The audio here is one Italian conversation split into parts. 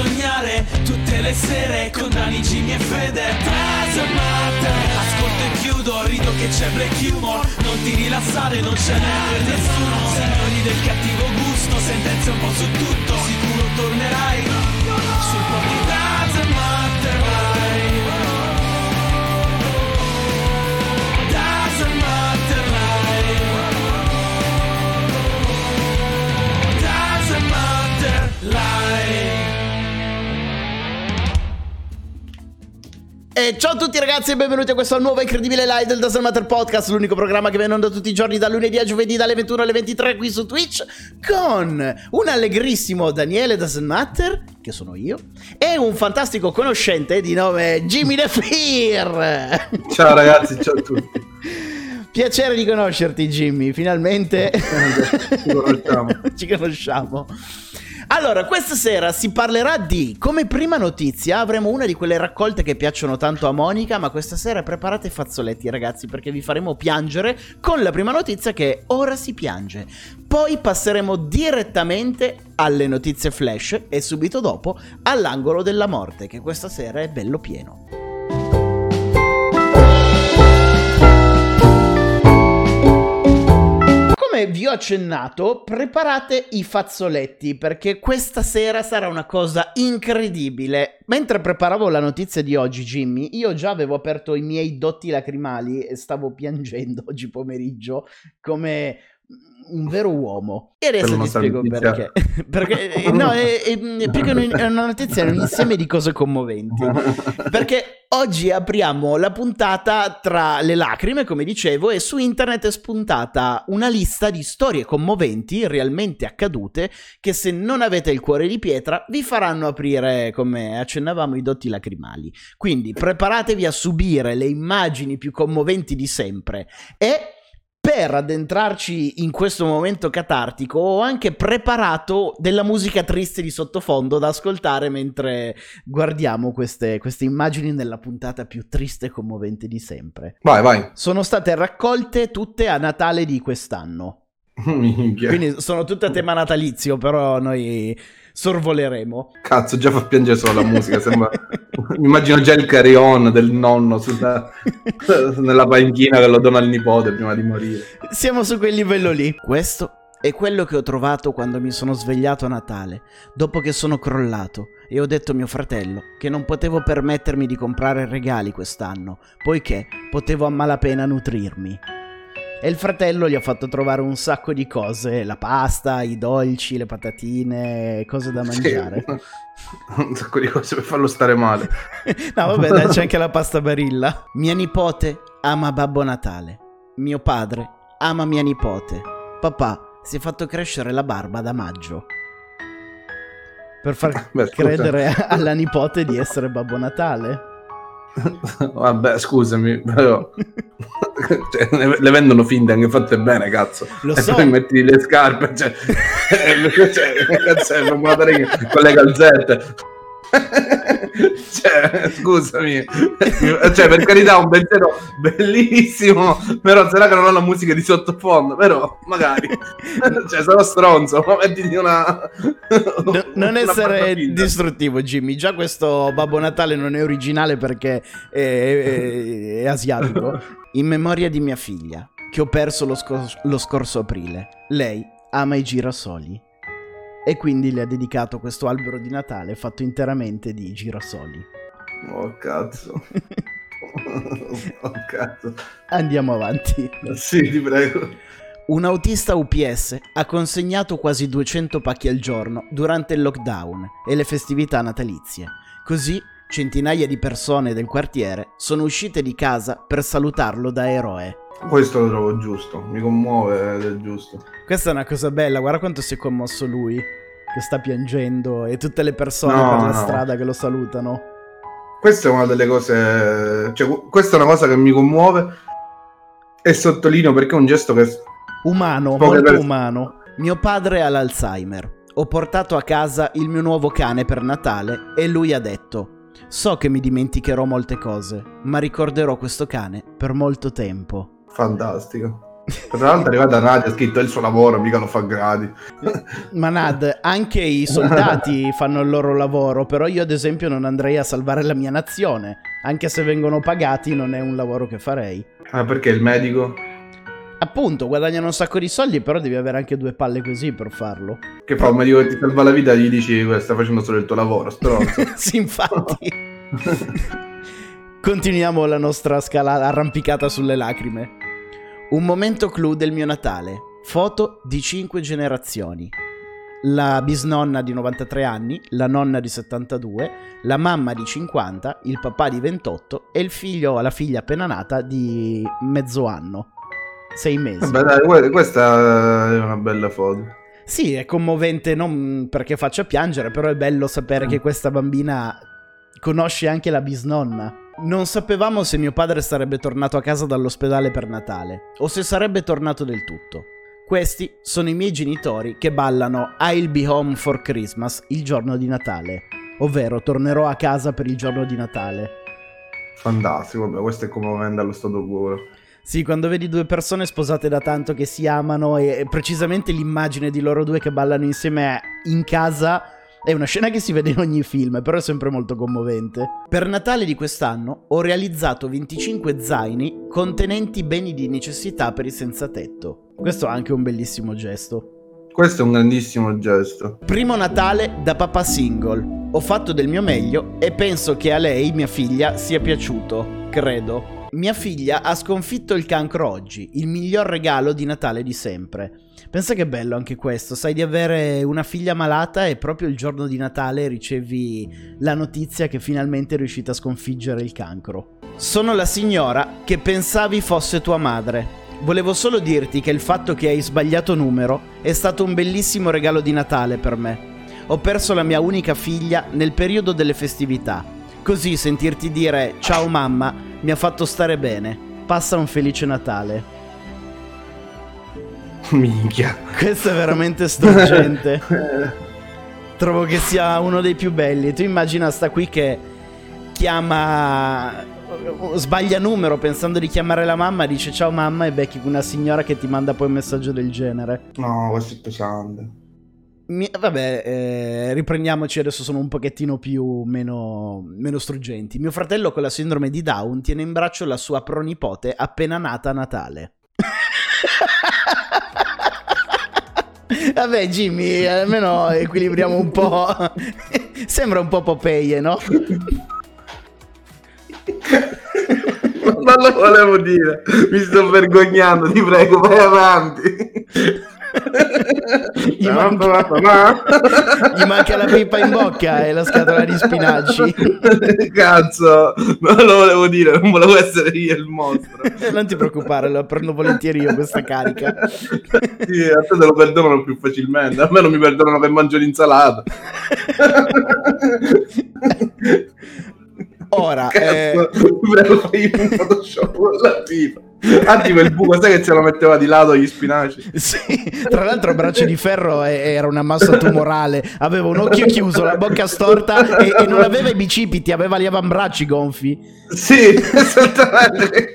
sognare tutte le sere con Dani, Jimmy e Fede. Doesn't matter Ascolto e chiudo, rido che c'è black humor. Non ti rilassare, non ce n'è per nessuno. Signori del cattivo gusto, sentenze un po' su tutto. Sicuro tornerai sul po' di mai E ciao a tutti ragazzi e benvenuti a questo nuovo incredibile live del Doesn't Matter Podcast, l'unico programma che viene onda tutti i giorni da lunedì a giovedì dalle 21 alle 23 qui su Twitch con un allegrissimo Daniele Doesn't Matter, che sono io, e un fantastico conoscente di nome Jimmy The Fear. Ciao ragazzi, ciao a tutti. Piacere di conoscerti Jimmy, finalmente Ci conosciamo. ci conosciamo. Allora, questa sera si parlerà di, come prima notizia, avremo una di quelle raccolte che piacciono tanto a Monica, ma questa sera preparate i fazzoletti ragazzi perché vi faremo piangere con la prima notizia che ora si piange. Poi passeremo direttamente alle notizie flash e subito dopo all'angolo della morte che questa sera è bello pieno. Come vi ho accennato, preparate i fazzoletti perché questa sera sarà una cosa incredibile. Mentre preparavo la notizia di oggi, Jimmy, io già avevo aperto i miei dotti lacrimali e stavo piangendo oggi pomeriggio come un vero uomo. E adesso ti spiego notizia. perché. perché eh, no, è, è- è più che una notizia, è un insieme di cose commoventi. Perché oggi apriamo la puntata tra le lacrime, come dicevo, e su internet è spuntata una lista di storie commoventi, realmente accadute, che se non avete il cuore di pietra vi faranno aprire, come accennavamo, i dotti lacrimali. Quindi preparatevi a subire le immagini più commoventi di sempre e... Per addentrarci in questo momento catartico ho anche preparato della musica triste di sottofondo da ascoltare mentre guardiamo queste, queste immagini nella puntata più triste e commovente di sempre. Vai, vai. Sono state raccolte tutte a Natale di quest'anno. Minchia. Quindi sono tutte a tema natalizio, però noi sorvoleremo. Cazzo, già fa piangere solo la musica. Sembra... Mi immagino già il carillon del nonno sulla- nella panchina che lo dona al nipote prima di morire. Siamo su quel livello lì. Questo è quello che ho trovato quando mi sono svegliato a Natale, dopo che sono crollato e ho detto a mio fratello che non potevo permettermi di comprare regali quest'anno, poiché potevo a malapena nutrirmi. E il fratello gli ha fatto trovare un sacco di cose, la pasta, i dolci, le patatine, cose da mangiare. Sì. Un sacco di cose per farlo stare male. No, vabbè, dai, c'è anche la pasta barilla. Mia nipote ama Babbo Natale. Mio padre ama mia nipote. Papà si è fatto crescere la barba da maggio. Per far Beh, credere alla nipote di essere Babbo Natale. Vabbè, scusami, però... cioè, le vendono finte anche fatte bene, cazzo. Lo e so. poi metti le scarpe, cioè... cioè cazzo, Natale che con le calzette. cioè, scusami. Cioè, per carità, un pensiero bellissimo, però sarà che non ho la musica di sottofondo, però magari... cioè, sono stronzo, ma mettiti una... No- non una essere distruttivo, Jimmy. Già questo Babbo Natale non è originale perché è, è- è asiatico. In memoria di mia figlia, che ho perso lo, scor- lo scorso aprile. Lei ama i girasoli. E quindi le ha dedicato questo albero di Natale fatto interamente di girasoli. Oh, cazzo. oh, cazzo. Andiamo avanti. Sì, ti prego. Un autista UPS ha consegnato quasi 200 pacchi al giorno durante il lockdown e le festività natalizie. Così centinaia di persone del quartiere sono uscite di casa per salutarlo da eroe. Questo lo trovo giusto, mi commuove ed è giusto. Questa è una cosa bella, guarda quanto si è commosso lui, che sta piangendo e tutte le persone No, per la no. strada che lo salutano. Questa è una delle cose, cioè qu- questa è una cosa che mi commuove e sottolineo perché è un gesto che Umano, Poche molto pers- umano. Mio padre ha l'Alzheimer. Ho portato a casa il mio nuovo cane per Natale e lui ha detto: So che mi dimenticherò molte cose, ma ricorderò questo cane per molto tempo. fantastico. Tra l'altro è arrivata Nadia, ha scritto il suo lavoro, mica lo fa gratis. Ma Nad, anche i soldati fanno il loro lavoro, però io ad esempio non andrei a salvare la mia nazione, anche se vengono pagati non è un lavoro che farei. Ah, perché il medico? Appunto, guadagnano un sacco di soldi, però devi avere anche due palle così per farlo. Che fa medico che ti salva la vita gli dici stai facendo solo il tuo lavoro, stronzo. sì, infatti. Continuiamo la nostra scala arrampicata sulle lacrime. Un momento clou del mio Natale. Foto di cinque generazioni. La bisnonna di 93 anni, la nonna di 72, la mamma di 50, il papà di 28 e il figlio, la figlia appena nata di mezzo anno. Sei mesi. Vabbè, dai, questa è una bella foto. Sì, è commovente non perché faccia piangere, però è bello sapere che questa bambina conosce anche la bisnonna. Non sapevamo se mio padre sarebbe tornato a casa dall'ospedale per Natale o se sarebbe tornato del tutto. Questi sono i miei genitori che ballano I'll be home for Christmas il giorno di Natale, ovvero tornerò a casa per il giorno di Natale. Fantastico, vabbè, questo è commovente allo stato puro. Sì, quando vedi due persone sposate da tanto che si amano e precisamente l'immagine di loro due che ballano insieme in casa è una scena che si vede in ogni film, però è sempre molto commovente. Per Natale di quest'anno ho realizzato 25 zaini contenenti beni di necessità per i senza tetto. Questo è anche un bellissimo gesto. Questo è un grandissimo gesto. Primo Natale da papà single. Ho fatto del mio meglio e penso che a lei, mia figlia, sia piaciuto. Credo. Mia figlia ha sconfitto il cancro oggi, il miglior regalo di Natale di sempre. Pensa che bello anche questo, sai di avere una figlia malata e proprio il giorno di Natale ricevi la notizia che finalmente è riuscita a sconfiggere il cancro. Sono la signora che pensavi fosse tua madre. Volevo solo dirti che il fatto che hai sbagliato numero è stato un bellissimo regalo di Natale per me. Ho perso la mia unica figlia nel periodo delle festività. Così sentirti dire ciao mamma mi ha fatto stare bene. Passa un felice Natale. Minchia. Questo è veramente struggente. Trovo che sia uno dei più belli. Tu immagina sta qui che chiama sbaglia numero pensando di chiamare la mamma, dice ciao mamma e becchi una signora che ti manda poi un messaggio del genere. No, questo è pesante. Mi, vabbè, eh, riprendiamoci adesso sono un pochettino più meno, meno struggenti. Mio fratello con la sindrome di Down tiene in braccio la sua pronipote appena nata a Natale. Vabbè, Jimmy, almeno equilibriamo un po'. Sembra un po' Popeye, no? non lo volevo dire. Mi sto vergognando, ti prego, vai avanti. Gli manca... Gli manca la pipa in bocca e la scatola di spinaci. Cazzo, non lo volevo dire, non volevo essere io il mostro. non ti preoccupare, lo prendo volentieri io questa carica. sì, a te te lo perdonano più facilmente, a me non mi perdonano che mangio l'insalata. Ora, Cazzo, eh... un photoshop con la pipa. Anzi, quel buco, sai che ce lo metteva di lato gli spinaci? Sì, tra l'altro braccio di ferro era una massa tumorale, aveva un occhio chiuso, la bocca storta e, e non aveva i bicipiti, aveva gli avambracci gonfi. Sì, esattamente.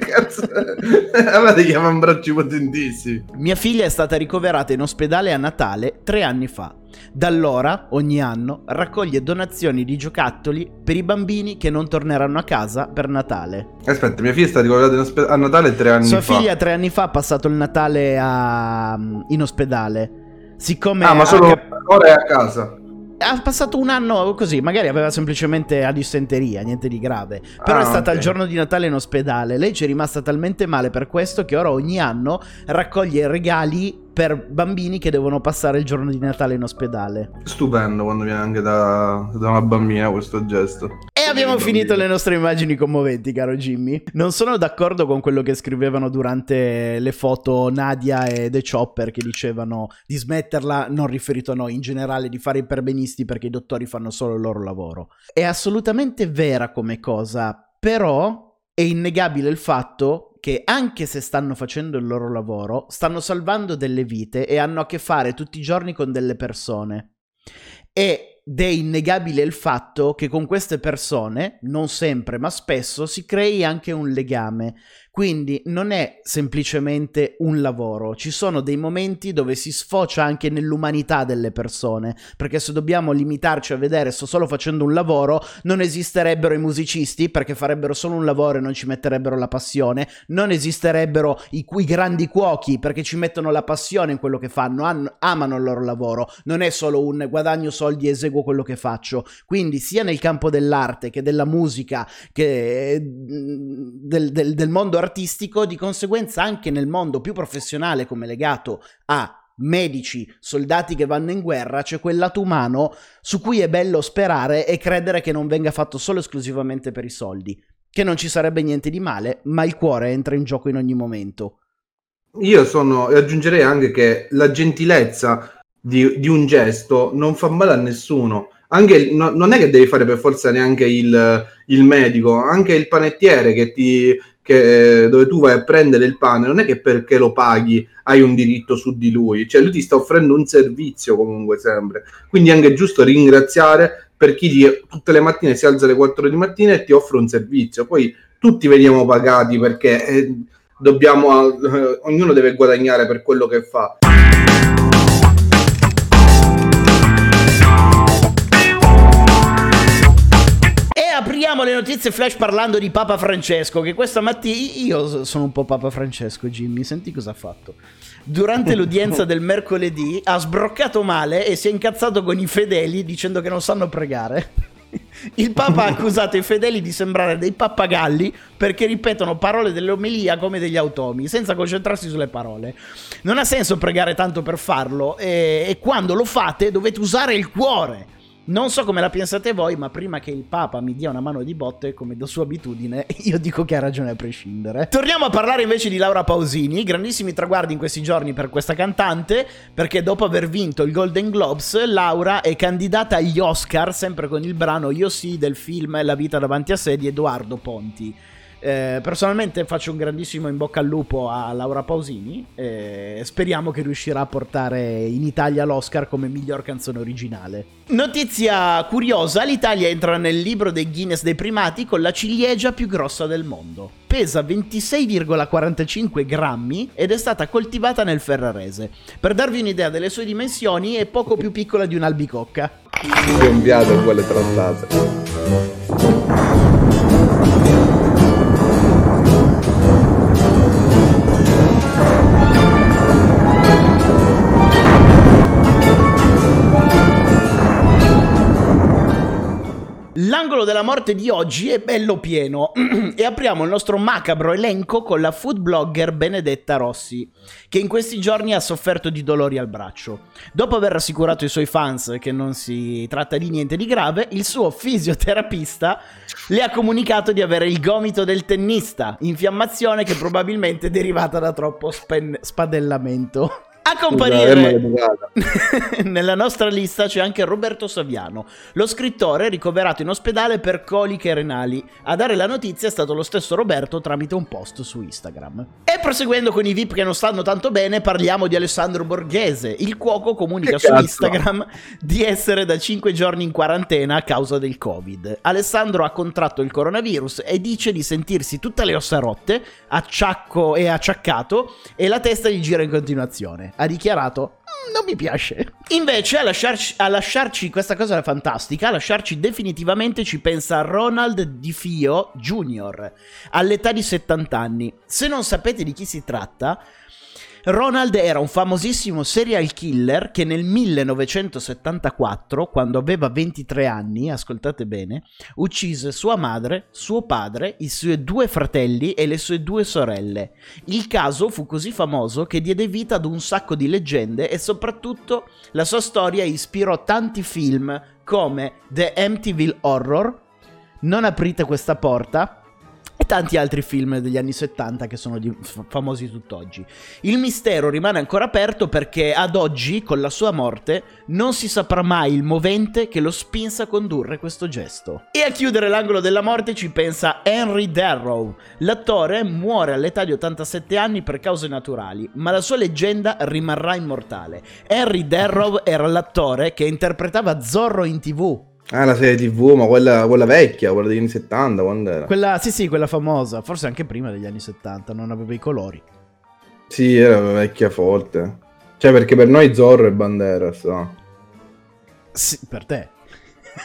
Aveva degli avambracci potentissimi. Mia figlia è stata ricoverata in ospedale a Natale tre anni fa. Da allora, ogni anno, raccoglie donazioni di giocattoli per i bambini che non torneranno a casa per Natale. Aspetta, mia figlia è stata ricoverata a Natale tre anni Sua fa. Sua figlia tre anni fa ha passato il Natale a... in ospedale. Siccome ah, ma solo cap- ora è a casa. Ha passato un anno così, magari aveva semplicemente la dissenteria, niente di grave. Però Ah, è stata ok. il giorno di Natale in ospedale. Lei ci è rimasta talmente male per questo che ora ogni anno raccoglie regali per bambini che devono passare il giorno di Natale in ospedale. Stupendo quando viene anche da, da una bambina questo gesto. E abbiamo finito le nostre immagini commoventi, caro Jimmy. Non sono d'accordo con quello che scrivevano durante le foto Nadia e The Chopper che dicevano di smetterla, non riferito a noi, in generale di fare i perbenisti perché i dottori fanno solo il loro lavoro. È assolutamente vera come cosa, però è innegabile il fatto che anche se stanno facendo il loro lavoro, stanno salvando delle vite e hanno a che fare tutti i giorni con delle persone. Ed è innegabile il fatto che con queste persone, non sempre ma spesso, si crei anche un legame. Quindi non è semplicemente un lavoro, ci sono dei momenti dove si sfocia anche nell'umanità delle persone, perché se dobbiamo limitarci a vedere sto solo facendo un lavoro, non esisterebbero i musicisti perché farebbero solo un lavoro e non ci metterebbero la passione, non esisterebbero i, i grandi cuochi perché ci mettono la passione in quello che fanno, hanno, amano il loro lavoro, non è solo un guadagno soldi e eseguo quello che faccio. Quindi sia nel campo dell'arte che della musica che mm, del, del, del mondo artistico, di conseguenza anche nel mondo più professionale come legato a medici, soldati che vanno in guerra, c'è quel lato umano su cui è bello sperare e credere che non venga fatto solo esclusivamente per i soldi, che non ci sarebbe niente di male, ma il cuore entra in gioco in ogni momento. Io sono, e aggiungerei anche che la gentilezza di, di un gesto non fa male a nessuno. Anche, no, non è che devi fare per forza neanche il, il medico, anche il panettiere che ti, che, dove tu vai a prendere il pane, non è che perché lo paghi hai un diritto su di lui, cioè lui ti sta offrendo un servizio comunque sempre. Quindi è anche giusto ringraziare per chi ti, tutte le mattine si alza alle 4 di mattina e ti offre un servizio. Poi tutti veniamo pagati perché eh, dobbiamo, eh, ognuno deve guadagnare per quello che fa. Apriamo le notizie flash parlando di Papa Francesco, che questa mattina io sono un po' Papa Francesco, Jimmy, senti cosa ha fatto. Durante l'udienza del mercoledì ha sbroccato male e si è incazzato con i fedeli dicendo che non sanno pregare. Il Papa ha accusato i fedeli di sembrare dei pappagalli perché ripetono parole dell'omelia come degli automi, senza concentrarsi sulle parole. Non ha senso pregare tanto per farlo e, e quando lo fate dovete usare il cuore. Non so come la pensate voi, ma prima che il Papa mi dia una mano di botte, come da sua abitudine, io dico che ha ragione a prescindere. Torniamo a parlare invece di Laura Pausini, grandissimi traguardi in questi giorni per questa cantante, perché dopo aver vinto il Golden Globes, Laura è candidata agli Oscar, sempre con il brano Io sì del film La vita davanti a sé di Edoardo Ponti. Eh, personalmente faccio un grandissimo in bocca al lupo a Laura Pausini e speriamo che riuscirà a portare in Italia l'Oscar come miglior canzone originale. Notizia curiosa, l'Italia entra nel libro dei Guinness dei primati con la ciliegia più grossa del mondo. Pesa 26,45 grammi ed è stata coltivata nel Ferrarese. Per darvi un'idea delle sue dimensioni è poco più piccola di un'albicocca. Ho inviato quelle trattate. L'angolo della morte di oggi è bello pieno e apriamo il nostro macabro elenco con la food blogger Benedetta Rossi, che in questi giorni ha sofferto di dolori al braccio. Dopo aver rassicurato i suoi fans che non si tratta di niente di grave, il suo fisioterapista le ha comunicato di avere il gomito del tennista, infiammazione che probabilmente è derivata da troppo spen- spadellamento. A comparire nella nostra lista c'è anche Roberto Saviano, lo scrittore ricoverato in ospedale per coliche renali. A dare la notizia è stato lo stesso Roberto tramite un post su Instagram. E proseguendo con i VIP che non stanno tanto bene, parliamo di Alessandro Borghese. Il cuoco comunica su Instagram di essere da 5 giorni in quarantena a causa del Covid. Alessandro ha contratto il coronavirus e dice di sentirsi tutte le ossa rotte, acciacco e acciaccato e la testa gli gira in continuazione ha dichiarato mm, non mi piace. Invece a lasciarci, a lasciarci, questa cosa fantastica, a lasciarci definitivamente ci pensa Ronald Di Fio Jr. all'età di 70 anni. Se non sapete di chi si tratta, Ronald era un famosissimo serial killer che nel 1974, quando aveva 23 anni, ascoltate bene, uccise sua madre, suo padre, i suoi due fratelli e le sue due sorelle. Il caso fu così famoso che diede vita ad un sacco di leggende e soprattutto la sua storia ispirò tanti film come The Amityville Horror, Non aprite questa porta, tanti altri film degli anni 70 che sono di, f- famosi tutt'oggi. Il mistero rimane ancora aperto perché ad oggi, con la sua morte, non si saprà mai il movente che lo spinse a condurre questo gesto. E a chiudere l'angolo della morte ci pensa Henry Darrow. L'attore muore all'età di 87 anni per cause naturali, ma la sua leggenda rimarrà immortale. Henry Darrow era l'attore che interpretava Zorro in tv Ah, la serie TV, ma quella, quella vecchia, quella degli anni 70, quando era? Quella, sì, sì, quella famosa, forse anche prima degli anni 70, non aveva i colori. Sì, era vecchia forte. Cioè, perché per noi Zorro e Banderas, no? Sì, per te.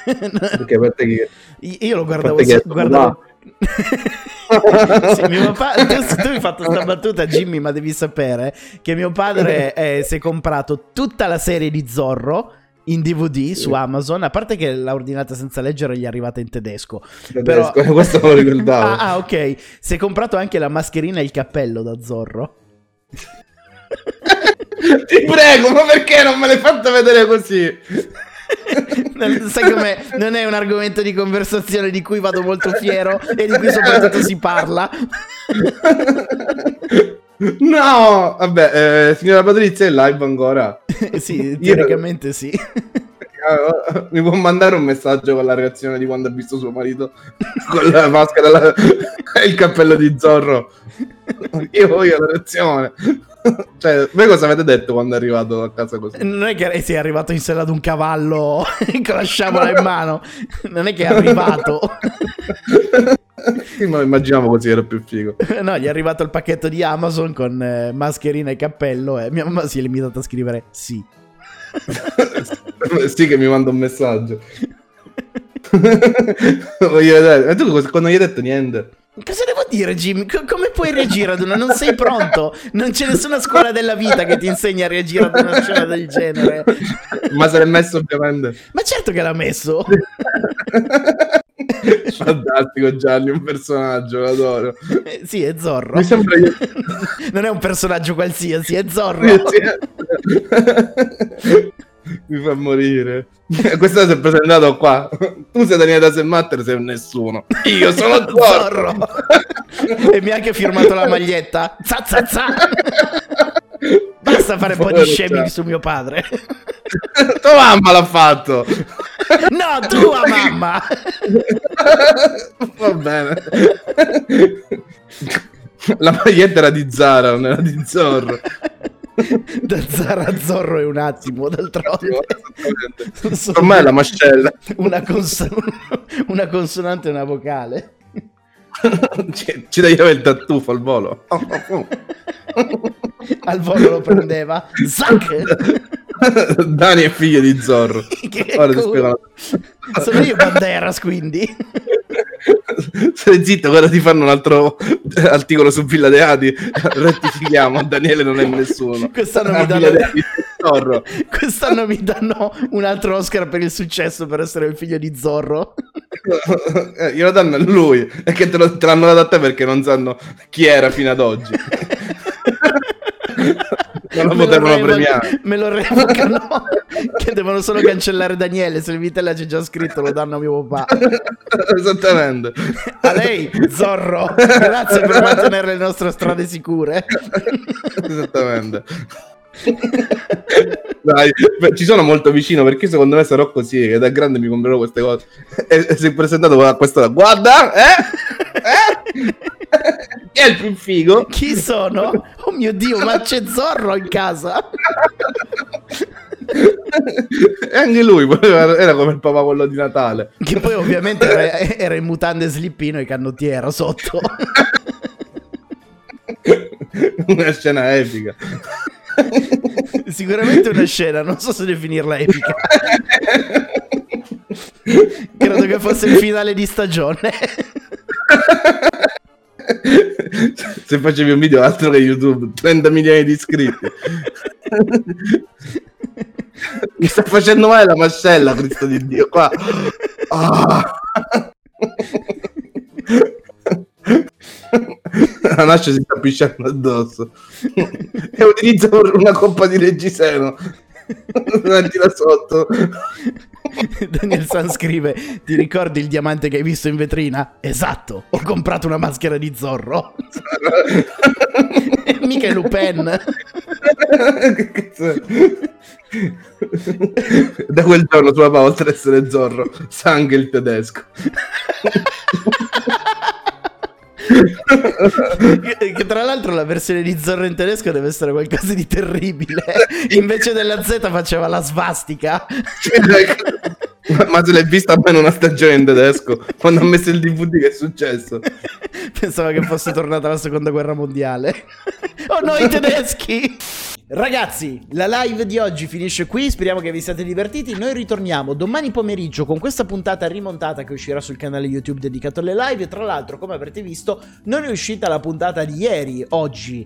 Perché per te chi... Io lo guardavo... Che- guardavo... Sì, mio papà, tu, tu hai fatto sta battuta Jimmy ma devi sapere che mio padre eh, si è comprato tutta la serie di Zorro in DVD su Amazon a parte che l'ha ordinata senza leggere e gli è arrivata in tedesco. Però Tedesco, questo lo ricordavo. ah, ah, ok. Si è comprato anche la mascherina e il cappello da Zorro. Ti prego, ma perché non me l'hai fatto vedere così? Non- sai com'è? Non è un argomento di conversazione di cui vado molto fiero e di cui soprattutto si parla No, vabbè, eh, signora Patrizia è live ancora. sì teoricamente sì Mi può mandare un messaggio con la reazione di quando ha visto suo marito con la maschera la- e il cappello di Zorro. Io voglio la reazione. Cioè, voi cosa avete detto quando è arrivato a casa così? Non è che sei arrivato in sella ad un cavallo con la sciabola in mano. Non è che è arrivato. Io lo immaginavo così, era più figo. No, gli è arrivato il pacchetto di Amazon con eh, mascherina e cappello e mia mamma si è limitata a scrivere sì. sì, che mi manda un messaggio. Voglio vedere. Ma tu cosa- non gli hai detto niente? Cosa devo dire, Jimmy? Co- come puoi reagire ad una? Non sei pronto. Non c'è nessuna scuola della vita che ti insegna a reagire ad una scena del genere. Ma se l'è messo ovviamente. Ma certo che l'ha messo. Fantastico Gianni, un personaggio, lo adoro. Eh, sì, è Zorro. Mi sembra che... Non è un personaggio qualsiasi, è Zorro. Mi fa morire. Questo si è presentato qua. Tu sei Daniele da Semmatter, sei un nessuno. Io sono Zorro. Zorro. e mi ha anche firmato la maglietta. Za, za, za. Basta fare un po' di shaming su mio padre. Tua mamma l'ha fatto. No, tua mamma. Va bene. La maglietta era di Zara, non era di Zorro. Da Zara a Zorro è un attimo, d'altronde. Ormai è la mascella. una, cons- una consonante e una vocale. Ci, ci dai il tattufo al volo. Al volo lo prendeva. Zac! Dani è figlio di Zorro. Che Ora la- Sono io Banderas, quindi. Stai zitto, guarda ti fanno un altro articolo su Villa De Adi. Rettifichiamo, Daniele non è nessuno. Quest'anno mi danno- è Zorro. Quest'anno mi danno un altro Oscar per il successo per essere il figlio di Zorro. Eh, glielo danno a lui. E che te, lo- te l'hanno dato a te perché non sanno chi era fino ad oggi. Non lo potevano revo- premiare. Me lo revocano. che devono solo cancellare Daniele. Se il vitella c'è già scritto, lo danno a mio papà. Esattamente. A lei, Zorro. Grazie per mantenere le nostre strade sicure. Esattamente. Dai, beh, ci sono molto vicino perché secondo me sarò così che da grande mi comprerò queste cose e, e si è presentato a questa guarda eh? eh? Chi è il più figo Chi sono? Oh mio dio, ma c'è Zorro in casa. e anche lui era come il papà quello di Natale Che poi ovviamente era, era in mutande slippino e canottiera sotto. una scena epica Sicuramente una scena, non so se definirla epica. Credo che fosse il finale di stagione. Se facevi un video altro che YouTube 30 milioni di iscritti. Mi sta facendo male la mascella Cristo di Dio qua. Ah. la nasce si sta pisciando addosso. E utilizza una coppa di reggiseno mettila sotto Daniel San scrive: Ti ricordi il diamante che hai visto in vetrina? Esatto, ho comprato una maschera di zorro. Mica è Lupin. Da quel giorno suo papà oltre ad essere Zorro sa anche il tedesco che, che tra l'altro la versione di Zorro in tedesco deve essere qualcosa di terribile. Invece della Z faceva la svastica. Ma se l'hai vista almeno una stagione in tedesco, quando ha messo il DVD che è successo? Pensavo che fosse tornata la seconda guerra mondiale. oh no, i tedeschi! Ragazzi, la live di oggi finisce qui, speriamo che vi siate divertiti. Noi ritorniamo domani pomeriggio con questa puntata rimontata che uscirà sul canale YouTube dedicato alle live. Tra l'altro, come avrete visto, non è uscita la puntata di ieri, oggi,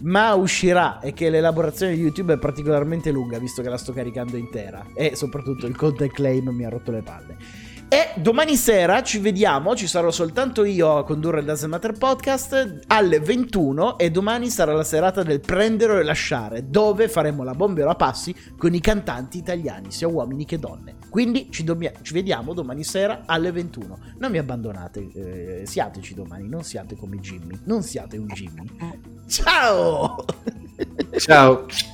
ma uscirà e che l'elaborazione di YouTube è particolarmente lunga, visto che la sto caricando intera. E soprattutto il content claim mi ha rotto le palle. E domani sera ci vediamo, ci sarò soltanto io a condurre il Doesn't Matter Podcast alle 21 e domani sarà la serata del prendere e lasciare, dove faremo la bombera a passi con i cantanti italiani, sia uomini che donne. Quindi ci, dobbia- ci vediamo domani sera alle 21. Non mi abbandonate, eh, siateci domani, non siate come Jimmy, non siate un Jimmy. Ciao! Ciao.